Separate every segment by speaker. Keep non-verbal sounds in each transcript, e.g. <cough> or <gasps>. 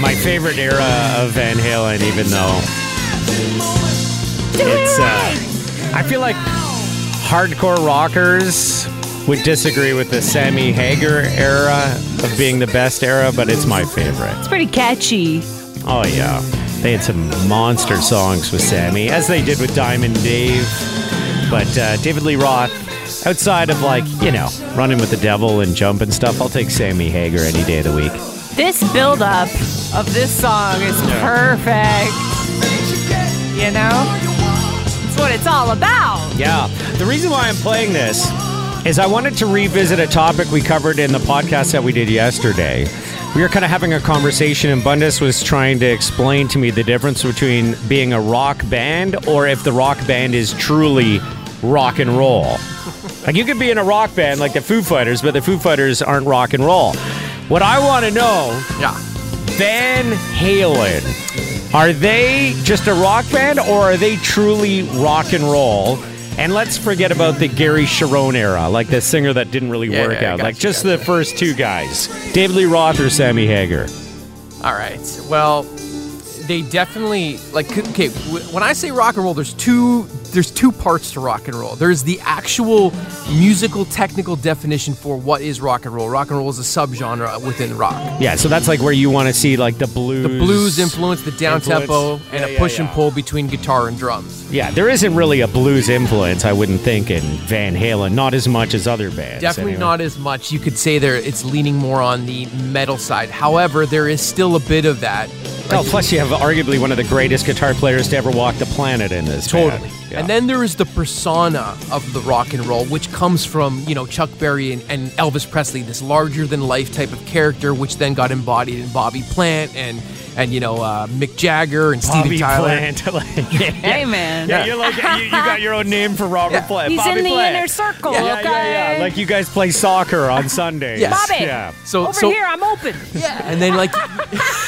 Speaker 1: My favorite era of Van Halen, even though it's, uh, I feel like hardcore rockers would disagree with the Sammy Hagar era of being the best era, but it's my favorite.
Speaker 2: It's pretty catchy.
Speaker 1: Oh, yeah. They had some monster songs with Sammy, as they did with Diamond Dave. But uh, David Lee Roth, outside of like, you know, running with the devil and jump and stuff, I'll take Sammy Hagar any day of the week.
Speaker 2: This buildup of this song is perfect. You know? It's what it's all about.
Speaker 1: Yeah. The reason why I'm playing this is I wanted to revisit a topic we covered in the podcast that we did yesterday. We were kind of having a conversation, and Bundus was trying to explain to me the difference between being a rock band or if the rock band is truly rock and roll. Like you could be in a rock band like the Foo Fighters, but the Foo Fighters aren't rock and roll. What I want to know,
Speaker 3: Yeah.
Speaker 1: Van Halen, are they just a rock band or are they truly rock and roll? And let's forget about the Gary Cherone era, like the singer that didn't really
Speaker 3: Yeah,
Speaker 1: work
Speaker 3: yeah,
Speaker 1: out. like just the first two guys, David Lee Roth or Sammy Hagar.
Speaker 3: All right. Well, they definitely like. Okay, when I say rock and roll, there's two. There's two parts to rock and roll. There's the actual musical technical definition for what is rock and roll. Rock and roll is a subgenre within rock.
Speaker 1: Yeah, so that's like where you want to see like the blues.
Speaker 3: The blues influence, the down tempo,
Speaker 1: Influence.
Speaker 3: and
Speaker 1: Yeah,
Speaker 3: a
Speaker 1: yeah,
Speaker 3: push and pull between guitar and drums.
Speaker 1: Yeah, there isn't really a blues influence, I wouldn't think, in Van Halen. Not as much as other bands.
Speaker 3: Definitely
Speaker 1: anyway.
Speaker 3: not as much. You could say there it's leaning more on the metal side. However, there is still a bit of that.
Speaker 1: Oh, plus you have arguably one of the greatest guitar players to ever walk the planet in this. band.
Speaker 3: Totally.
Speaker 1: Yeah.
Speaker 3: And then there is the persona of the rock and roll, which comes from, you know, Chuck Berry and, and Elvis Presley, this larger than life type of character, which then got embodied in Bobby Plant and, and you know, uh, Mick Jagger and Stevie
Speaker 1: Bobby
Speaker 3: Tyler.
Speaker 1: Plant. <laughs> like, yeah.
Speaker 2: Hey, man.
Speaker 1: Yeah, you're like you, you got your own name for Robert
Speaker 3: Yeah.
Speaker 1: Plant.
Speaker 2: He's
Speaker 1: Bobby
Speaker 2: in the
Speaker 1: Plant.
Speaker 2: inner circle,
Speaker 1: Yeah, yeah,
Speaker 2: okay?
Speaker 1: yeah, yeah. Like you guys play soccer on Sundays.
Speaker 3: Yes.
Speaker 2: Bobby.
Speaker 1: Yeah.
Speaker 3: So,
Speaker 2: Over
Speaker 3: so
Speaker 2: here, I'm open.
Speaker 3: Yeah, and then like <laughs>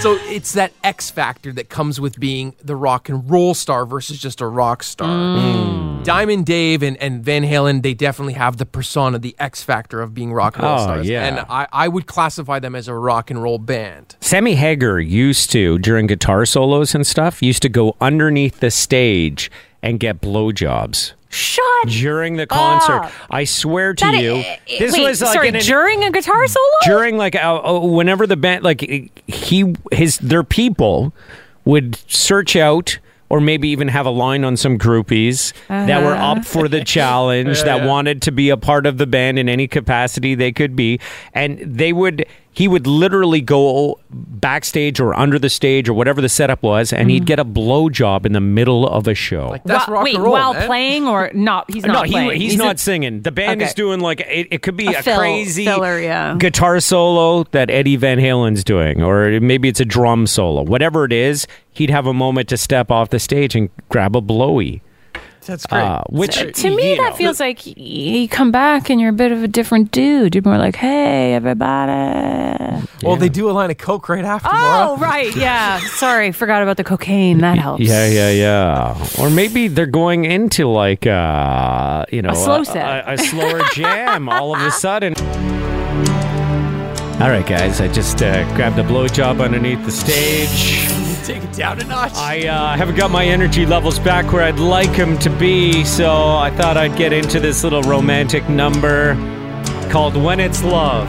Speaker 3: so it's that X factor that comes with being the rock and roll star versus just a rock star.
Speaker 1: Mm.
Speaker 3: Diamond Dave and, and Van Halen, they definitely have the persona, the X factor of being rock and roll
Speaker 1: Oh,
Speaker 3: stars.
Speaker 1: yeah.
Speaker 3: And I, I would classify them as a rock and roll band.
Speaker 1: Sammy Hagar used to, during guitar solos and stuff, used to go underneath the stage and get blowjobs.
Speaker 2: Shut
Speaker 1: During the concert,
Speaker 2: up.
Speaker 1: I swear to
Speaker 2: That i-
Speaker 1: you,
Speaker 2: i-
Speaker 1: this
Speaker 2: wait,
Speaker 1: was like
Speaker 2: sorry,
Speaker 1: an-
Speaker 2: during a guitar solo?
Speaker 1: during like uh, whenever the band like he his their people would search out or maybe even have a line on some groupies that were
Speaker 2: Uh-huh.
Speaker 1: up for the <laughs> challenge that wanted to be a part of the band in any capacity they could be and they would he would literally go backstage or under the stage or whatever the setup was and he'd mm. get a blowjob in the middle of a show
Speaker 3: Like that's
Speaker 2: Wha-
Speaker 3: rock
Speaker 2: wait,
Speaker 3: and roll.
Speaker 2: while
Speaker 3: man.
Speaker 2: playing or not? He's
Speaker 1: no,
Speaker 2: not
Speaker 1: he,
Speaker 2: playing.
Speaker 1: he's, not
Speaker 2: a-
Speaker 1: singing. The band is doing like it, it could be
Speaker 2: A
Speaker 1: a,
Speaker 2: fill-
Speaker 1: crazy
Speaker 2: filler, yeah.
Speaker 1: guitar solo that Eddie Van Halen's doing, or maybe it's a drum solo. Whatever it is, he'd have a moment to step off the stage and grab a blowy.
Speaker 3: That's great.
Speaker 1: Uh, which
Speaker 2: To me,
Speaker 1: you
Speaker 2: that
Speaker 1: know,
Speaker 2: feels like you come back and you're a bit of a different dude. You're more like, hey, everybody.
Speaker 3: well, they do a line of coke right after.
Speaker 2: Oh,
Speaker 3: Maura.
Speaker 2: right. <laughs> Yeah. Sorry. Forgot about the cocaine. That helps.
Speaker 1: Yeah, yeah, yeah. Or maybe they're going into like uh, you know,
Speaker 2: A slow set.
Speaker 1: a, a slower jam all of a <laughs> sudden. All right, guys. I just uh, grabbed a blowjob underneath the stage.
Speaker 3: Take it down a notch.
Speaker 1: I uh, haven't got my energy levels back where I'd like them to be, so I thought I'd get into this little romantic number called When It's Love.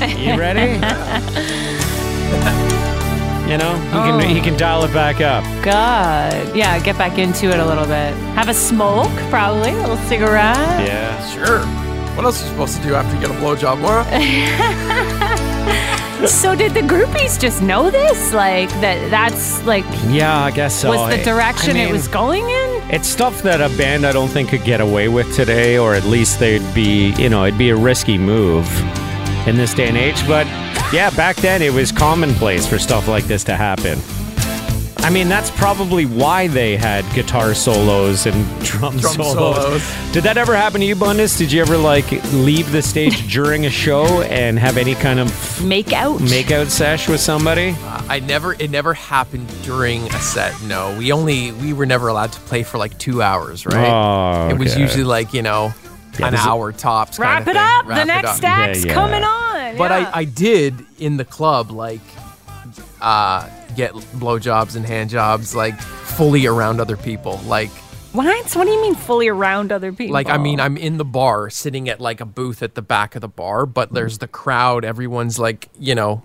Speaker 1: You ready? <laughs> you know, he can, he can dial it back up.
Speaker 2: God. Yeah. Get back into it a little bit. Have a smoke, probably. A little cigarette.
Speaker 1: Yeah.
Speaker 3: sure. What else are you supposed to do after you get a blowjob, Laura? <laughs>
Speaker 2: So did the groupies just know this? Like that? That's like
Speaker 1: Yeah, I guess so.
Speaker 2: was the direction
Speaker 1: I
Speaker 2: it was going in?
Speaker 1: It's stuff that a band I don't think could get away with today, or at least they'd be, you know, it'd be a risky move in this day and age. But yeah, back then it was commonplace for stuff like this to happen. I mean, that's probably why they had guitar solos and <laughs> drum,
Speaker 3: Drum
Speaker 1: solos.
Speaker 3: solos.
Speaker 1: Did that ever happen to you, Bundus? Did you ever like leave the stage <laughs> during a show and have any kind of
Speaker 2: Make out.
Speaker 1: makeout sesh with somebody?
Speaker 3: Uh, I never. It never happened during a set. No, we only we were never allowed to play for like two hours. Right.
Speaker 1: Oh,
Speaker 3: It was usually like you know an
Speaker 1: does it-
Speaker 3: hour tops.
Speaker 2: Wrap
Speaker 3: kind
Speaker 2: it
Speaker 3: thing.
Speaker 2: up.
Speaker 3: Wrap
Speaker 2: the next
Speaker 3: up.
Speaker 2: act's
Speaker 1: Yeah, yeah.
Speaker 2: coming on.
Speaker 3: But
Speaker 2: yeah.
Speaker 3: I, I did in the club like uh, get blowjobs and hand jobs like fully around other people. Like
Speaker 2: what? What do you mean fully around other people?
Speaker 3: like I mean I'm in the bar sitting at like a booth at the back of the bar, but there's the crowd. Everyone's like you know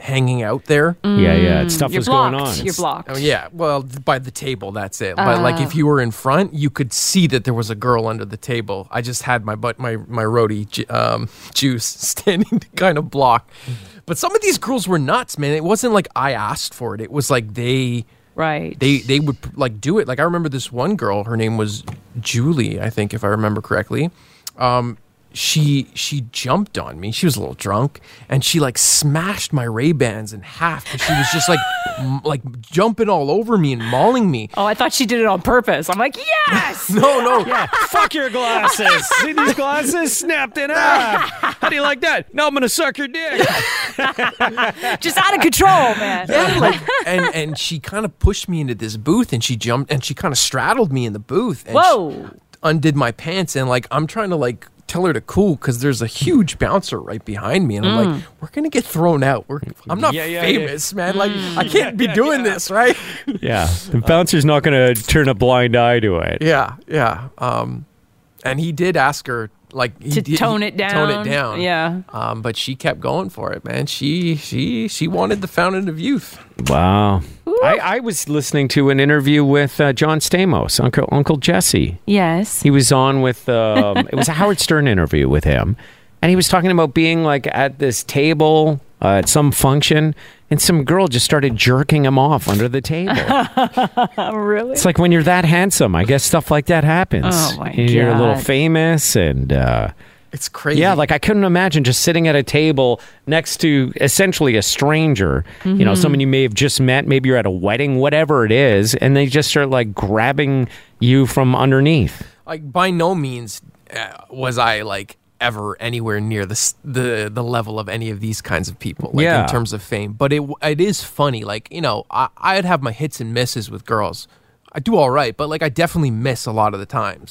Speaker 3: hanging out there.
Speaker 1: Yeah, yeah. Stuff
Speaker 2: Mm, you're
Speaker 1: was
Speaker 2: blocked.
Speaker 1: going on.
Speaker 2: You're blocked.
Speaker 3: Oh yeah, well by the table that's it. But like if you were in front, you could see that there was a girl under the table. I just had my butt my my roadie ju- um, juice <laughs> standing to kind of block. But some of these girls were nuts, man. It wasn't like I asked for it. It was like they
Speaker 2: Right.
Speaker 3: they they would like do it. Like I remember this one girl. Her name was Julie, I think, if I remember correctly. Um, she she jumped on me. She was a little drunk, and she like smashed my Ray Bans in half. And she was just like m- like jumping all over me and mauling me.
Speaker 2: Oh, I thought she did it on purpose. I'm like, yes. <laughs>
Speaker 3: No, no, <laughs>
Speaker 1: Yeah, fuck your glasses. <laughs> See these glasses snapped in half. How do you like that? Now I'm gonna suck your dick.
Speaker 2: Just out of control, man.
Speaker 3: Yeah, like, and and she kind of pushed me into this booth, and she jumped, and she kind of straddled me in the booth. And she
Speaker 2: Whoa.
Speaker 3: undid my pants, and like I'm trying to like tell her to cool because there's a huge bouncer right behind me, and I'm like, we're gonna get thrown out. We're, I'm not
Speaker 1: Yeah, yeah,
Speaker 3: famous, man. Like I can't be doing this, right? <laughs>
Speaker 1: Yeah, the bouncer's not gonna turn a blind eye to it.
Speaker 3: yeah, yeah. Um, and he did ask her like he
Speaker 2: To tone
Speaker 3: he-
Speaker 2: it down.
Speaker 3: tone it down.
Speaker 2: Yeah.
Speaker 3: Um, but she kept going for it, man. She she she wanted the fountain of youth.
Speaker 1: Wow. I, I was listening to an interview with uh, John Stamos, Uncle Uncle Jesse.
Speaker 2: Yes.
Speaker 1: He was on with um, <laughs> it was a Howard Stern interview with him, and he was talking about being like at this table uh, at some function, and some girl just started jerking him off under the table. <laughs>
Speaker 2: Really?
Speaker 1: It's like when you're that handsome, I guess stuff like that happens.
Speaker 2: Oh, my
Speaker 1: And You're a little famous, and uh,
Speaker 3: It's crazy.
Speaker 1: yeah, like I couldn't imagine just sitting at a table next to essentially a stranger. You
Speaker 2: Mm-hmm.
Speaker 1: know, someone you may have just met. Maybe you're at a wedding, whatever it is, and they just start like grabbing you from underneath.
Speaker 3: like by no means uh, was I like ever anywhere near the the the level of any of these kinds of people like
Speaker 1: Yeah.
Speaker 3: in terms of fame but it it is funny like you know I, I'd have my hits and misses with girls I do all right but like I definitely miss a lot of the times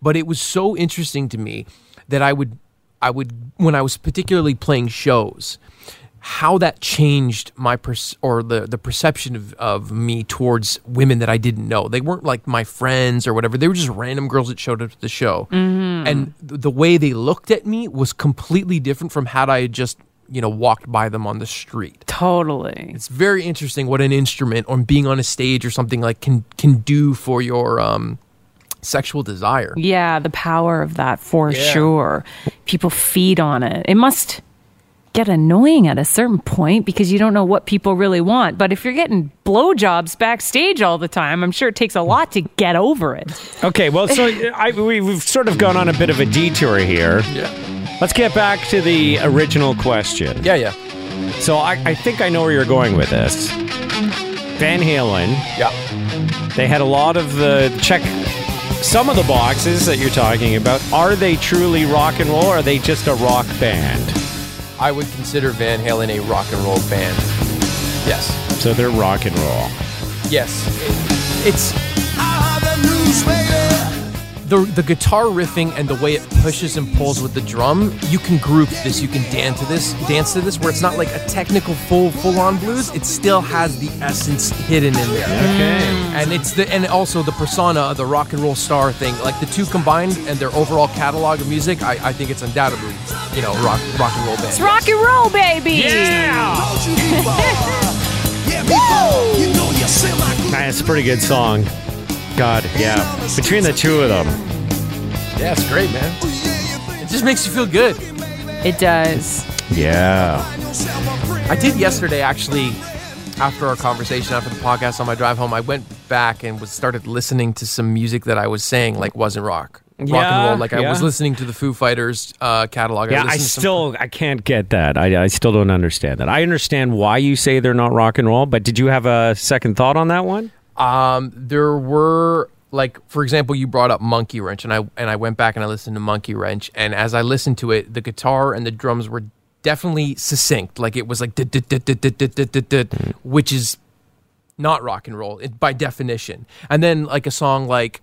Speaker 3: but it was so interesting to me that I would I would when I was particularly playing shows how that changed my pers- or the the perception of, of me towards women that I didn't know. They weren't like my friends or whatever. They were just random girls that showed up to the show, and th- the way they looked at me was completely different from had I had just you know walked by them on the street.
Speaker 2: Totally.
Speaker 3: It's very interesting what an instrument or being on a stage or something like can can do for your um, sexual desire.
Speaker 2: Yeah, the power of that for
Speaker 3: Yeah.
Speaker 2: sure. People feed on it. It must get annoying at a certain point because you don't know what people really want. But if you're getting blowjobs backstage all the time, I'm sure it takes a lot to get over it.
Speaker 1: Okay, well, so I, we, we've sort of gone on a bit of a detour here.
Speaker 3: Yeah,
Speaker 1: Let's get back to the original question.
Speaker 3: yeah, yeah,
Speaker 1: So I, I think I know where you're going with this. Van Halen,
Speaker 3: yeah.
Speaker 1: they had a lot of the check some of the boxes that you're talking about. Are they truly rock and roll or are they just a rock band?
Speaker 3: I would consider Van Halen a rock and roll band. Yes.
Speaker 1: So they're rock and roll.
Speaker 3: Yes, it- it's the the guitar riffing and the way it pushes and pulls with the drum. You can group this, you can dance to this, dance to this, where it's not like a technical full full on blues. It still has the essence hidden in there.
Speaker 1: Okay.
Speaker 3: And it's the and also the persona of the rock and roll star thing. Like the two combined and their overall catalog of music, I, I think it's undoubtedly you know rock rock and roll band.
Speaker 2: It's rock and roll, baby. <laughs>
Speaker 1: Man, it's a pretty good song. God, yeah. Between the two of them.
Speaker 3: Yeah, it's great, man. It just makes you feel good.
Speaker 2: It does.
Speaker 1: Yeah.
Speaker 3: I did yesterday actually. After our conversation, after the podcast on my drive home, I went back and was started listening to some music that I was saying like wasn't rock, rock
Speaker 1: Yeah,
Speaker 3: and roll. Like I was listening to the Foo Fighters uh, catalog.
Speaker 1: Yeah, I
Speaker 3: listened to some-
Speaker 1: still I can't get that. I, I still don't understand that. I understand why you say they're not rock and roll, but did you have a second thought on that one?
Speaker 3: Um, there were like for example you brought up monkey wrench and i and i went back and i listened to monkey wrench and as i listened to it the guitar and the drums were definitely succinct. Like it was like which is not rock and roll by definition. And then like a song like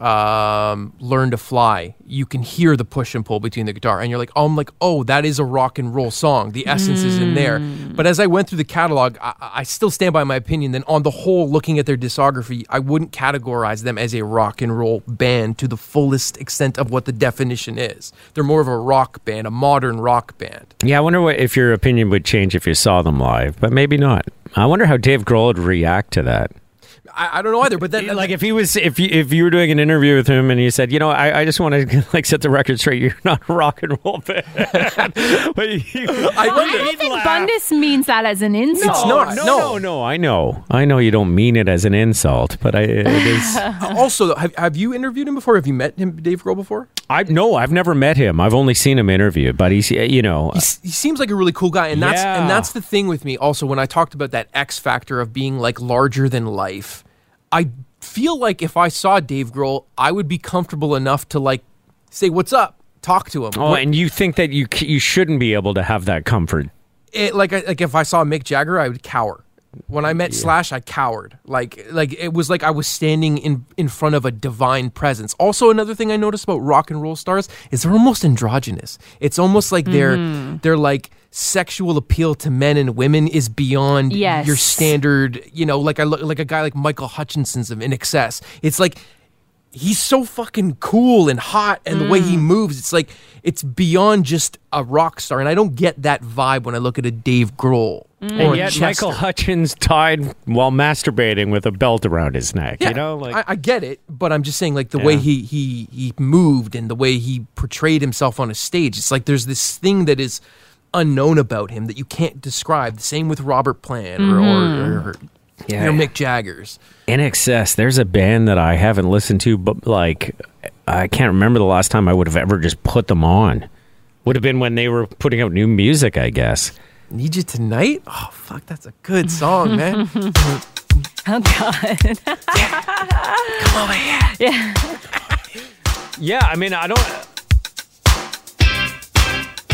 Speaker 3: um, "Learn to Fly," you can hear the push and pull between the guitar, and you're like, "Oh, I'm like, oh, that is a rock and roll song. The essence is in there." But as I went through the catalog, I, I still stand by my opinion. Then, on the whole, looking at their discography, I wouldn't categorize them as a rock and roll band to the fullest extent of what the definition is. They're more of a rock band, a modern rock band.
Speaker 1: Yeah, I wonder what if your opinion would change if you saw them live, but maybe not. I wonder how Dave Grohl would react to that.
Speaker 3: I, I don't know either, but then
Speaker 1: like if he was if you, if you were doing an interview with him and he said, you know, I, I just want to <laughs> like set the record straight. You're not a rock and roll band. <laughs> but he, <laughs>
Speaker 3: I
Speaker 2: I don't think Bundus means that as an insult.
Speaker 3: It's not.
Speaker 1: No,
Speaker 3: No.
Speaker 1: no, no. I know, I know you don't mean it as an insult, but I it is.
Speaker 3: also, have, have you interviewed him before? Have you met him, Dave Grohl, before?
Speaker 1: I no, I've never met him. I've only seen him interviewed, but he's uh, you know.
Speaker 3: he, he seems like a really cool guy and that's
Speaker 1: Yeah.
Speaker 3: and that's the thing with me also when i talked about that x factor of being like larger than life i feel like if i saw dave grohl i would be comfortable enough to like say what's up talk to him
Speaker 1: Oh, and you think that you you shouldn't be able to have that comfort?
Speaker 3: it, like like if i saw mick jagger i would cower when i met slash i cowered. Like like it was like i was standing in in front of a divine presence. Also another thing i noticed about rock and roll stars is they're almost androgynous. It's almost like they're mm-hmm. they're like sexual appeal to men and women is beyond
Speaker 2: Yes.
Speaker 3: your standard you know like i look like a guy like michael Hutchence's of INXS. It's like he's so fucking cool and hot and the way he mm. moves it's like it's beyond just a rock star and i don't get that vibe when i look at a dave grohl mm. or
Speaker 1: And yet,
Speaker 3: Chester.
Speaker 1: Michael Hutchence died while masturbating with a belt around his neck.
Speaker 3: yeah,
Speaker 1: you know, like
Speaker 3: I, I get it but i'm just saying like the way he he he moved and the way he portrayed himself on a stage it's like there's this thing that is unknown about him that you can't describe the same with robert plant or, or, mm-hmm. or
Speaker 1: Yeah.
Speaker 3: you know, mick jaggers
Speaker 1: INXS, there's a band that I haven't listened to, but like I can't remember the last time I would have ever just put them on. Would have been when they were putting out new music, I guess.
Speaker 3: need you tonight oh fuck that's a good song man <laughs>
Speaker 2: Oh God. <laughs>
Speaker 1: Yeah, I mean, I don't.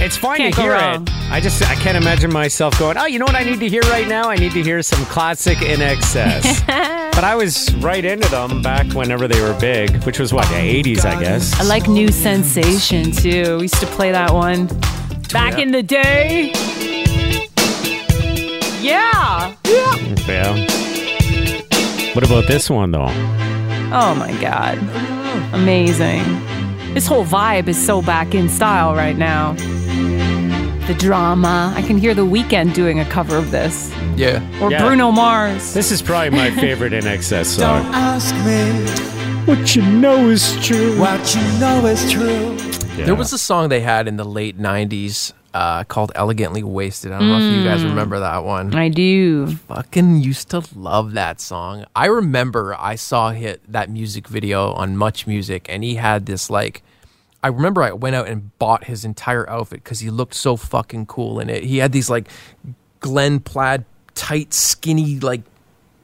Speaker 1: It's fine
Speaker 2: Can't
Speaker 1: to hear
Speaker 2: wrong.
Speaker 1: it. I just I can't imagine myself going. Oh, you know what I need to hear right now? I need to hear some classic INXS. <laughs> but I was right into them back whenever they were big, which was what the '80s, I guess.
Speaker 2: I like New Sensation too. We used to play that one back in the day. Yeah.
Speaker 1: Yeah. What about this one though?
Speaker 2: Oh my God. Amazing. This whole vibe is so back in style right now. The drama. I can hear The Weeknd doing a cover of this.
Speaker 3: yeah
Speaker 2: Or
Speaker 1: Yeah.
Speaker 2: Bruno Mars.
Speaker 1: This is probably my favorite INXS song.
Speaker 4: Don't ask me
Speaker 1: What you know is true.
Speaker 4: what you know is true.
Speaker 3: There was a song they had in the late '90s uh, called "Elegantly Wasted." I don't know if you guys remember that one.
Speaker 2: I do.
Speaker 3: Fucking used to love that song. I remember I saw hit that music video on Much Music, and he had this like. I remember I went out and bought his entire outfit because he looked so fucking cool in it. He had these like Glen plaid, tight, skinny like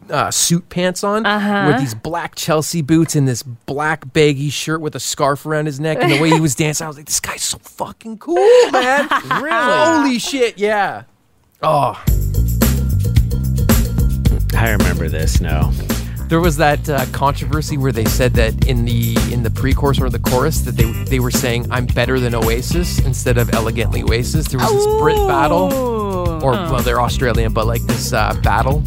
Speaker 3: uh, suit pants on with these black Chelsea boots and this black baggy shirt with a scarf around his neck. And the way he was <laughs> dancing, I was like, this guy's so fucking cool, man. <laughs> really? Holy shit, yeah. Oh,
Speaker 1: I remember this now.
Speaker 3: There was that uh, controversy where they said that in the in the pre-chorus or the chorus that they they were saying I'm better than Oasis instead of elegantly Oasis. There was this Brit battle,
Speaker 2: Ooh.
Speaker 3: or well, they're Australian, but like this uh, battle.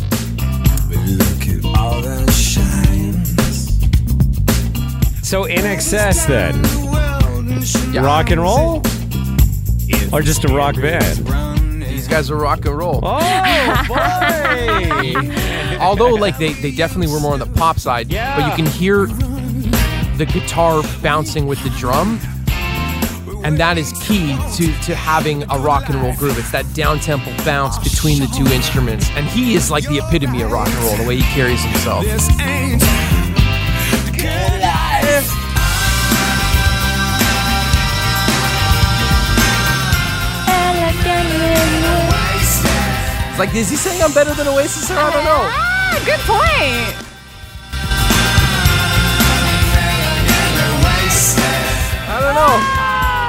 Speaker 4: Look at all the shines.
Speaker 1: So INXS then,
Speaker 3: Yeah.
Speaker 1: rock and roll, or just a rock band?
Speaker 3: Guys are rock and roll.
Speaker 1: Oh boy! <laughs>
Speaker 3: Although like they, they definitely were more on the pop side,
Speaker 1: Yeah.
Speaker 3: but you can hear the guitar bouncing with the drum. And that is key to, to having a rock and roll groove. It's that down tempo bounce between the two instruments. And he is like the epitome of rock and roll, the way he carries himself. Like, is he saying I'm better than Oasis or I don't know?
Speaker 2: Ah, good point.
Speaker 3: I don't know.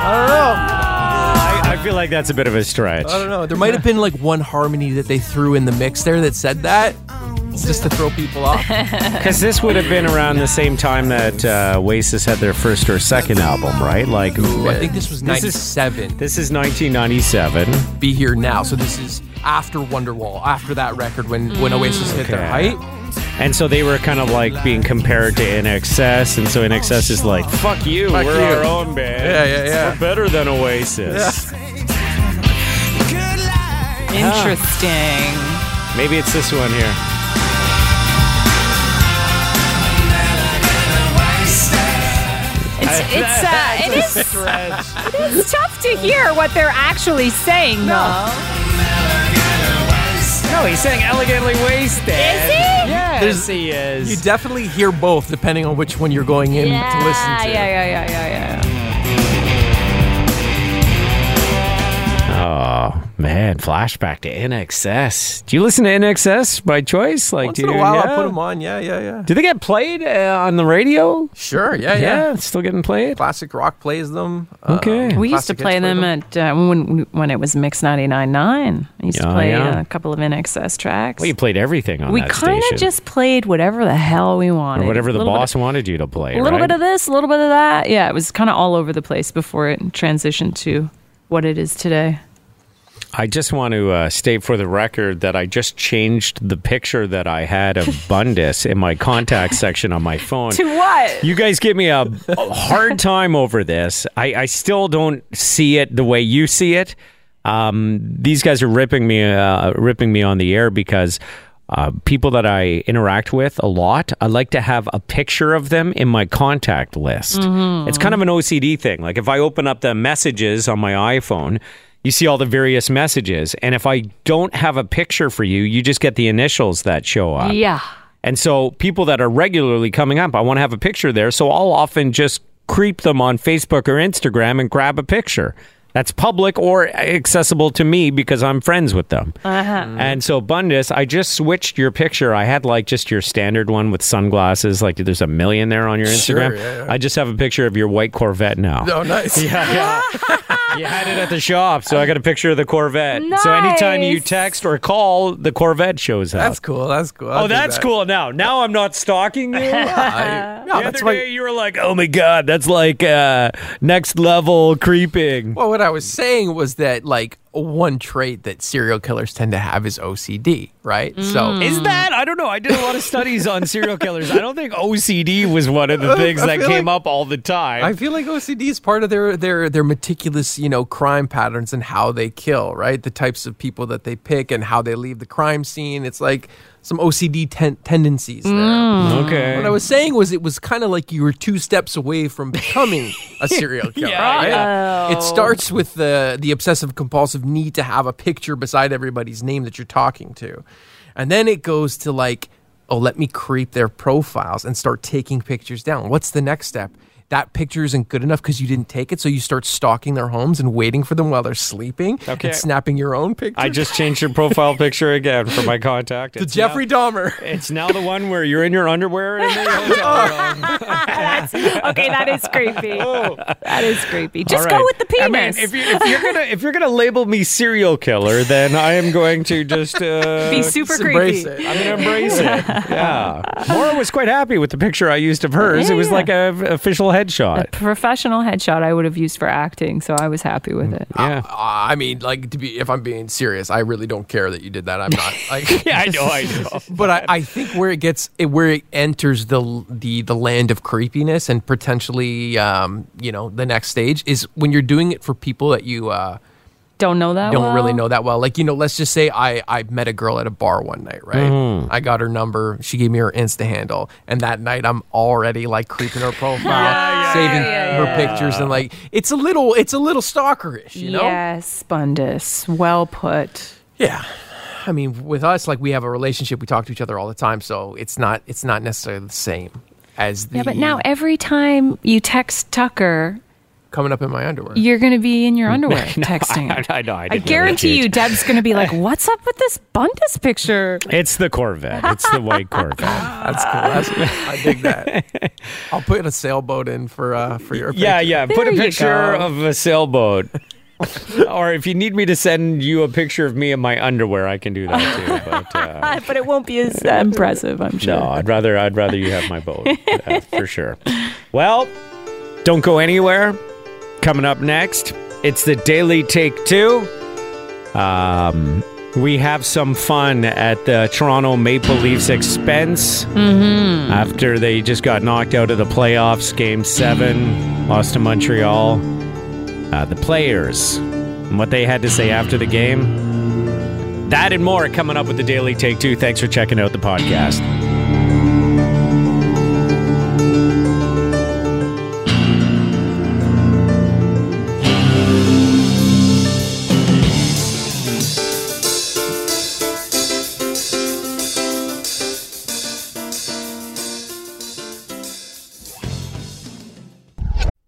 Speaker 3: I don't know.
Speaker 1: I, I feel like that's a bit of a stretch.
Speaker 3: I don't know. There might have been like one harmony that they threw in the mix there that said that just to throw people off. <laughs>
Speaker 1: Because this would have been around the same time that uh, Oasis had their first or second album, right? Like,
Speaker 3: I think this was
Speaker 1: This is-
Speaker 3: 97.
Speaker 1: This is 1997.
Speaker 3: Be Here Now. So this is after Wonderwall, after that record when, when Oasis hit their
Speaker 1: Okay.
Speaker 3: height.
Speaker 1: And so they were kind of like being compared to INXS. And so INXS is like, fuck you,
Speaker 3: Fuck
Speaker 1: we're
Speaker 3: you."
Speaker 1: our own band.
Speaker 3: Yeah, yeah, yeah.
Speaker 1: We're better than Oasis.
Speaker 4: Good life.
Speaker 2: Interesting.
Speaker 1: Maybe it's this one here.
Speaker 2: It's it's uh, it is it's tough to hear what they're actually saying though.
Speaker 1: No, he's saying elegantly wasted.
Speaker 2: Is he?
Speaker 1: Yes,
Speaker 3: There's-
Speaker 1: he is.
Speaker 3: You definitely hear both depending on which one you're going in
Speaker 2: Yeah,
Speaker 3: to listen to.
Speaker 2: yeah, yeah, yeah, yeah, yeah.
Speaker 1: Man, flashback to INXS. Do you listen to INXS by choice? Like,
Speaker 3: Once
Speaker 1: do
Speaker 3: in a
Speaker 1: you-
Speaker 3: while,
Speaker 1: yeah?
Speaker 3: I put them on. Yeah, yeah, yeah.
Speaker 1: Do they get played uh, on the radio?
Speaker 3: Sure. Yeah, yeah.
Speaker 1: it's still getting played.
Speaker 3: Classic rock plays them. Um,
Speaker 1: Okay.
Speaker 2: We used to
Speaker 3: Classic
Speaker 2: play
Speaker 3: hits
Speaker 2: them at uh, when when it was Mix 99.9. I used
Speaker 1: Yeah,
Speaker 2: to play
Speaker 1: yeah.
Speaker 2: a couple of INXS tracks.
Speaker 1: Well, you played everything on
Speaker 2: we
Speaker 1: that
Speaker 2: kind of just played whatever the hell we wanted.
Speaker 1: or whatever the
Speaker 2: little bit
Speaker 1: boss wanted you to play.
Speaker 2: a little
Speaker 1: right?
Speaker 2: bit of this, a little bit of that. Yeah, it was kind of all over the place before it transitioned to what it is today.
Speaker 1: I just want to uh, state for the record that I just changed the picture that I had of <laughs> Bundus in my contact section on my phone.
Speaker 2: To what?
Speaker 1: You guys give me a, a hard time over this. I, I still don't see it the way you see it. Um, these guys are ripping me, uh, ripping me on the air because uh, people that I interact with a lot, I like to have a picture of them in my contact list. It's kind of an OCD thing. Like if I open up the messages on my iPhone. You see all the various messages, and if I don't have a picture for you, you just get the initials that show up.
Speaker 2: Yeah.
Speaker 1: And so people that are regularly coming up, I want to have a picture there. So I'll often just creep them on Facebook or Instagram and grab a picture. That's public or accessible to me because I'm friends with them.
Speaker 2: Uh-huh.
Speaker 1: And so Bundus, I just switched your picture. I had like just your standard one with sunglasses. Like there's a million there on your
Speaker 3: Sure,
Speaker 1: Instagram.
Speaker 3: yeah, yeah.
Speaker 1: I just have a picture of your white Corvette now.
Speaker 3: Oh, nice. <laughs>
Speaker 1: Yeah, yeah. you had it at the shop, so I got a picture of the Corvette. So anytime you
Speaker 2: Nice.
Speaker 1: text or call, the Corvette shows up.
Speaker 3: That's cool. That's cool. I'll
Speaker 1: Oh,
Speaker 3: do
Speaker 1: that's
Speaker 3: that.
Speaker 1: cool. Now, now I'm not stalking you. <laughs>
Speaker 3: I, yeah, <laughs>
Speaker 1: the
Speaker 3: that's
Speaker 1: other
Speaker 3: why.
Speaker 1: day you were like, "Oh my god, that's like uh, next level creeping."
Speaker 3: Well, what I was saying was that like one trait that serial killers tend to have is OCD, right? So mm.
Speaker 1: Is that? I don't know. I did a lot of studies on serial killers. I don't think OCD was one of the <laughs> things that came
Speaker 3: like-
Speaker 1: up all the time.
Speaker 3: I feel like OCD is part of their their their meticulous, you know, crime patterns and how they kill, right? The types of people that they pick and how they leave the crime scene. It's like some OCD ten- tendencies there. Mm.
Speaker 1: okay.
Speaker 3: What I was saying was it was kind of like you were two steps away from becoming a serial <laughs> killer,
Speaker 1: Yeah,
Speaker 3: right?
Speaker 1: yeah.
Speaker 3: It starts with the the obsessive compulsive need to have a picture beside everybody's name that you're talking to. And then it goes to like, oh, let me creep their profiles and start taking pictures down. What's the next step? That picture isn't good enough because you didn't take it, so you start stalking their homes and waiting for them while they're sleeping
Speaker 1: Okay.
Speaker 3: and snapping your own picture.
Speaker 1: I just changed your profile picture again for my contact.
Speaker 3: to
Speaker 1: It's
Speaker 3: Jeffrey
Speaker 1: Now,
Speaker 3: Dahmer.
Speaker 1: it's now the one where you're in your underwear in the hotel <laughs> room.
Speaker 2: That's, okay, that is creepy. That is creepy. Just
Speaker 1: All
Speaker 2: go with the
Speaker 1: I mean,
Speaker 2: penis.
Speaker 1: if, you, if you're gonna if you're gonna label me serial killer, then I am going to just uh,
Speaker 2: Be super
Speaker 3: Just embrace
Speaker 2: creepy.
Speaker 3: it.
Speaker 1: I'm gonna embrace it. <laughs> Yeah. Maura was quite happy with the picture I used of hers.
Speaker 2: Yeah,
Speaker 1: it was
Speaker 2: yeah.
Speaker 1: like a official
Speaker 2: A professional headshot I would have used for acting, so I was happy with it.
Speaker 1: Yeah.
Speaker 3: Uh, I mean, like to be if I'm being serious, I really don't care that you did that. I'm not like <laughs>
Speaker 1: Yeah, I know, I <laughs> know.
Speaker 3: But I, I think where it gets where it enters the the the land of creepiness and potentially um, you know the next stage is when you're doing it for people that you uh,
Speaker 2: Don't know that
Speaker 3: don't
Speaker 2: well?
Speaker 3: really know that well. Like you know, let's just say I I met a girl at a bar one night, right?
Speaker 1: Mm-hmm.
Speaker 3: I got her number. She gave me her Insta handle, and that night I'm already like creeping her profile, <laughs>
Speaker 1: Yeah, yeah,
Speaker 3: saving
Speaker 2: yeah,
Speaker 3: her
Speaker 2: yeah.
Speaker 3: pictures and like it's a little it's a little stalkerish, you know?
Speaker 2: Yes, Bundus. Well put.
Speaker 3: Yeah. I mean, with us, like we have a relationship. We talk to each other all the time, so it's not it's not necessarily the same as the
Speaker 2: Yeah, but now every time you text Tucker,
Speaker 3: coming up in my underwear.
Speaker 2: you're going to be in your <laughs> underwear texting.
Speaker 1: I, I know. I,
Speaker 2: I guarantee you, Deb's going to be like, "What's up with this Bundus picture?"
Speaker 1: It's the Corvette. It's the white Corvette. <laughs>
Speaker 3: That's cool. That's, I dig that. <laughs> I'll put a sailboat in for uh for your Picture.
Speaker 1: Yeah,
Speaker 3: picture.
Speaker 1: yeah. Put a
Speaker 2: There you
Speaker 1: picture
Speaker 2: go.
Speaker 1: of a sailboat. or if you need me to send you a picture of me in my underwear, I can do that too. But uh,
Speaker 2: but it won't be as impressive, I'm sure.
Speaker 1: no, I'd rather I'd rather you have my boat uh, for sure. Well, don't go anywhere. Coming up next, it's the Daily Take Two. Um, we have some fun at the Toronto Maple Leafs expense after they just got knocked out of the playoffs. Game seven, lost to Montreal. Uh, the players and what they had to say after the game. That and more coming up with the Daily Take Two. Thanks for checking out the podcast.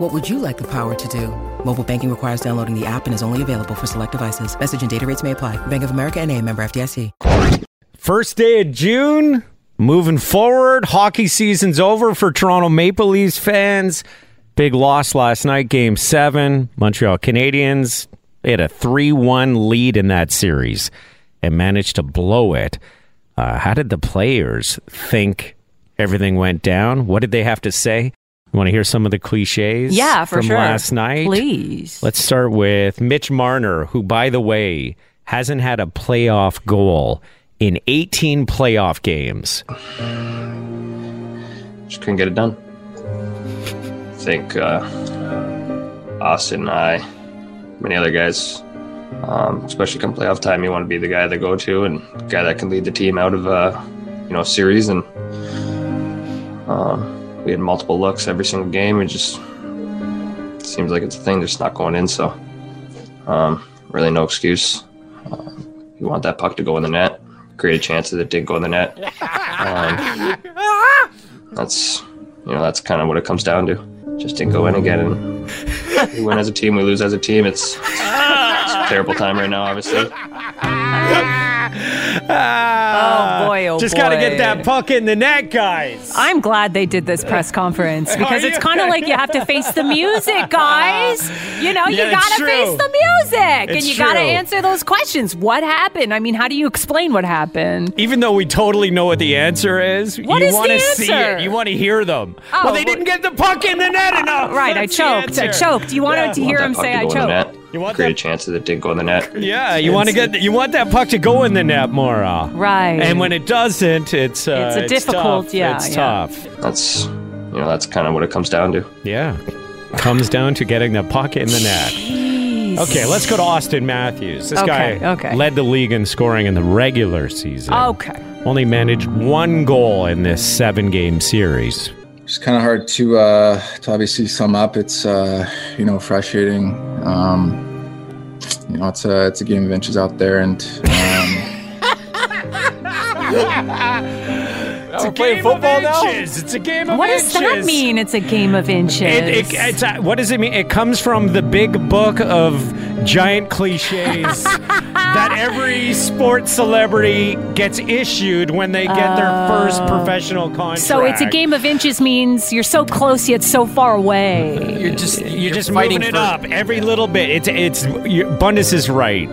Speaker 5: What would you like the power to do? Mobile banking requires downloading the app and is only available for select devices. Message and data rates may apply. Bank of America and a member FDIC.
Speaker 1: First day of June, moving forward. Hockey season's over for Toronto Maple Leafs fans. Big loss last night, game seven. Montreal Canadiens they had a 3 1 lead in that series and managed to blow it. Uh, how did the players think everything went down? What did they have to say? You want to hear some of the cliches
Speaker 2: Yeah, for
Speaker 1: from
Speaker 2: sure.
Speaker 1: last night?
Speaker 2: Please.
Speaker 1: Let's start with Mitch Marner, who, by the way, hasn't had a playoff goal in 18 playoff games.
Speaker 6: just couldn't get it done. I think uh, Auston and I, many other guys, um, especially come playoff time, you want to be the guy they go to and guy that can lead the team out of uh, you know a series. And um, we had multiple looks every single game. It just seems like it's a thing, just not going in. So um, really, no excuse. Um, you want that puck to go in the net. Created chances that it didn't go in the net. Um, that's you know that's kind of what it comes down to. Just didn't go in again, and we win as a team, we lose as a team. It's, it's a terrible time right now, obviously. Ah.
Speaker 2: Oh, boy, oh,
Speaker 1: Just got to get that puck in the net, guys.
Speaker 2: I'm glad they did this press conference because it's kind of like you have to face the music, <laughs> ah. guys. You know,
Speaker 1: Yeah,
Speaker 2: you got to face the music and
Speaker 1: It's
Speaker 2: you got to answer those questions. What happened? I mean, how do you explain what happened?
Speaker 1: Even though we totally know what the answer is,
Speaker 2: What
Speaker 1: you
Speaker 2: is
Speaker 1: want to
Speaker 2: the
Speaker 1: see it. You want to hear them.
Speaker 2: Oh,
Speaker 1: well, they
Speaker 2: well-
Speaker 1: didn't get the puck in the net enough. <laughs>
Speaker 2: Right, I
Speaker 1: That's the
Speaker 2: choked. I
Speaker 1: answer.
Speaker 2: choked. You wanted
Speaker 1: Yeah.
Speaker 2: to hear
Speaker 6: want
Speaker 2: him say I
Speaker 6: go in the
Speaker 2: choked.
Speaker 6: Net.
Speaker 1: You want
Speaker 6: Created
Speaker 1: that-
Speaker 6: chances that didn't go in the net.
Speaker 1: Yeah, you want to get you want that puck to go in the net more.
Speaker 2: Right.
Speaker 1: And when it doesn't, it's uh,
Speaker 2: It's a difficult-
Speaker 1: tough.
Speaker 2: yeah,
Speaker 1: it's
Speaker 2: yeah.
Speaker 1: tough.
Speaker 6: That's you know that's kind of what it comes down to.
Speaker 1: Yeah, comes down to getting the puck in the net. Okay, let's go to Auston Matthews. This
Speaker 2: Okay,
Speaker 1: guy
Speaker 2: okay.
Speaker 1: led the league in scoring in the regular season.
Speaker 2: Okay.
Speaker 1: Only managed one goal in this seven game series.
Speaker 7: It's kind of hard to uh, to obviously sum up. It's uh, you know frustrating. Um, you know, it's a it's a game of inches out there, and um,
Speaker 1: It's a game of inches. It's a game of
Speaker 2: What
Speaker 1: inches.
Speaker 2: does that mean? It's a game of inches.
Speaker 1: It, it, it's a, what does it mean? It comes from the big book of giant cliches that every sports celebrity gets issued when they get their first oh. professional contract.
Speaker 2: so it's a game of inches means you're so close yet so far away.
Speaker 3: You're just
Speaker 1: You're, just
Speaker 3: fighting
Speaker 1: moving it
Speaker 3: for,
Speaker 1: up every little bit. It's it's you, Bundus is right.